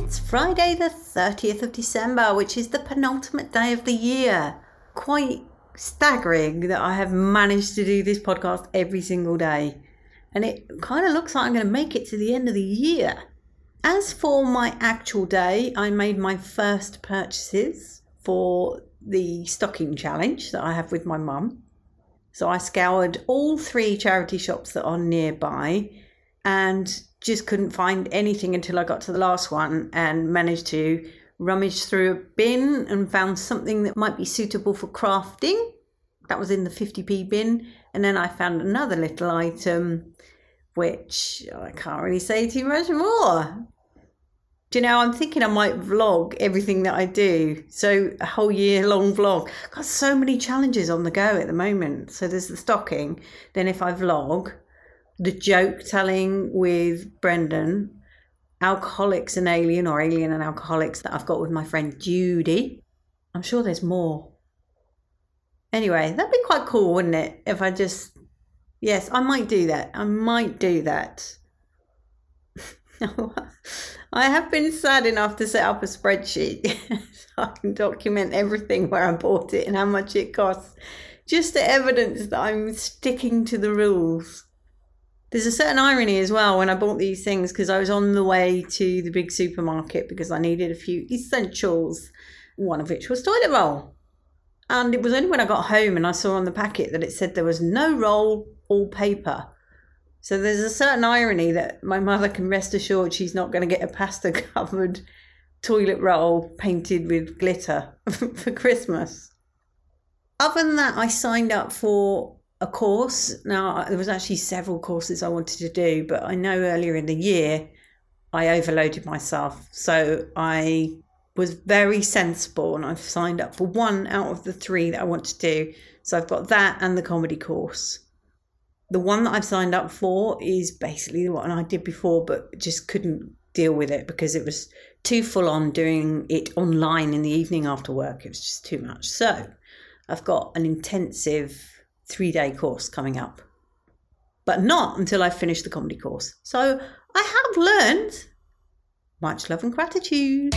It's Friday, the 30th of December, which is the penultimate day of the year. Quite staggering that I have managed to do this podcast every single day. And it kind of looks like I'm going to make it to the end of the year. As for my actual day, I made my first purchases for the stocking challenge that I have with my mum. So I scoured all three charity shops that are nearby and just couldn't find anything until I got to the last one and managed to rummage through a bin and found something that might be suitable for crafting. That was in the 50p bin. And then I found another little item, which I can't really say too much more. Do you know, I'm thinking I might vlog everything that I do. So a whole year long vlog. Got so many challenges on the go at the moment. So there's the stocking. Then if I vlog, the joke telling with Brendan, Alcoholics and Alien or Alien and Alcoholics that I've got with my friend Judy. I'm sure there's more. Anyway, that'd be quite cool, wouldn't it? If I just, yes, I might do that. I might do that. I have been sad enough to set up a spreadsheet so I can document everything where I bought it and how much it costs, just to evidence that I'm sticking to the rules. There's a certain irony as well when I bought these things because I was on the way to the big supermarket because I needed a few essentials, one of which was toilet roll. And it was only when I got home and I saw on the packet that it said there was no roll, all paper. So there's a certain irony that my mother can rest assured she's not going to get a pasta covered toilet roll painted with glitter for Christmas. Other than that, I signed up for a course. Now, there was actually several courses I wanted to do, but I know earlier in the year I overloaded myself. So I was very sensible and I've signed up for one out of the three that I want to do. So I've got that and the comedy course. The one that I've signed up for is basically the one I did before, but just couldn't deal with it because it was too full on doing it online in the evening after work. It was just too much. So I've got an intensive three day course coming up, but not until I finish the comedy course. So I have learned much love and gratitude.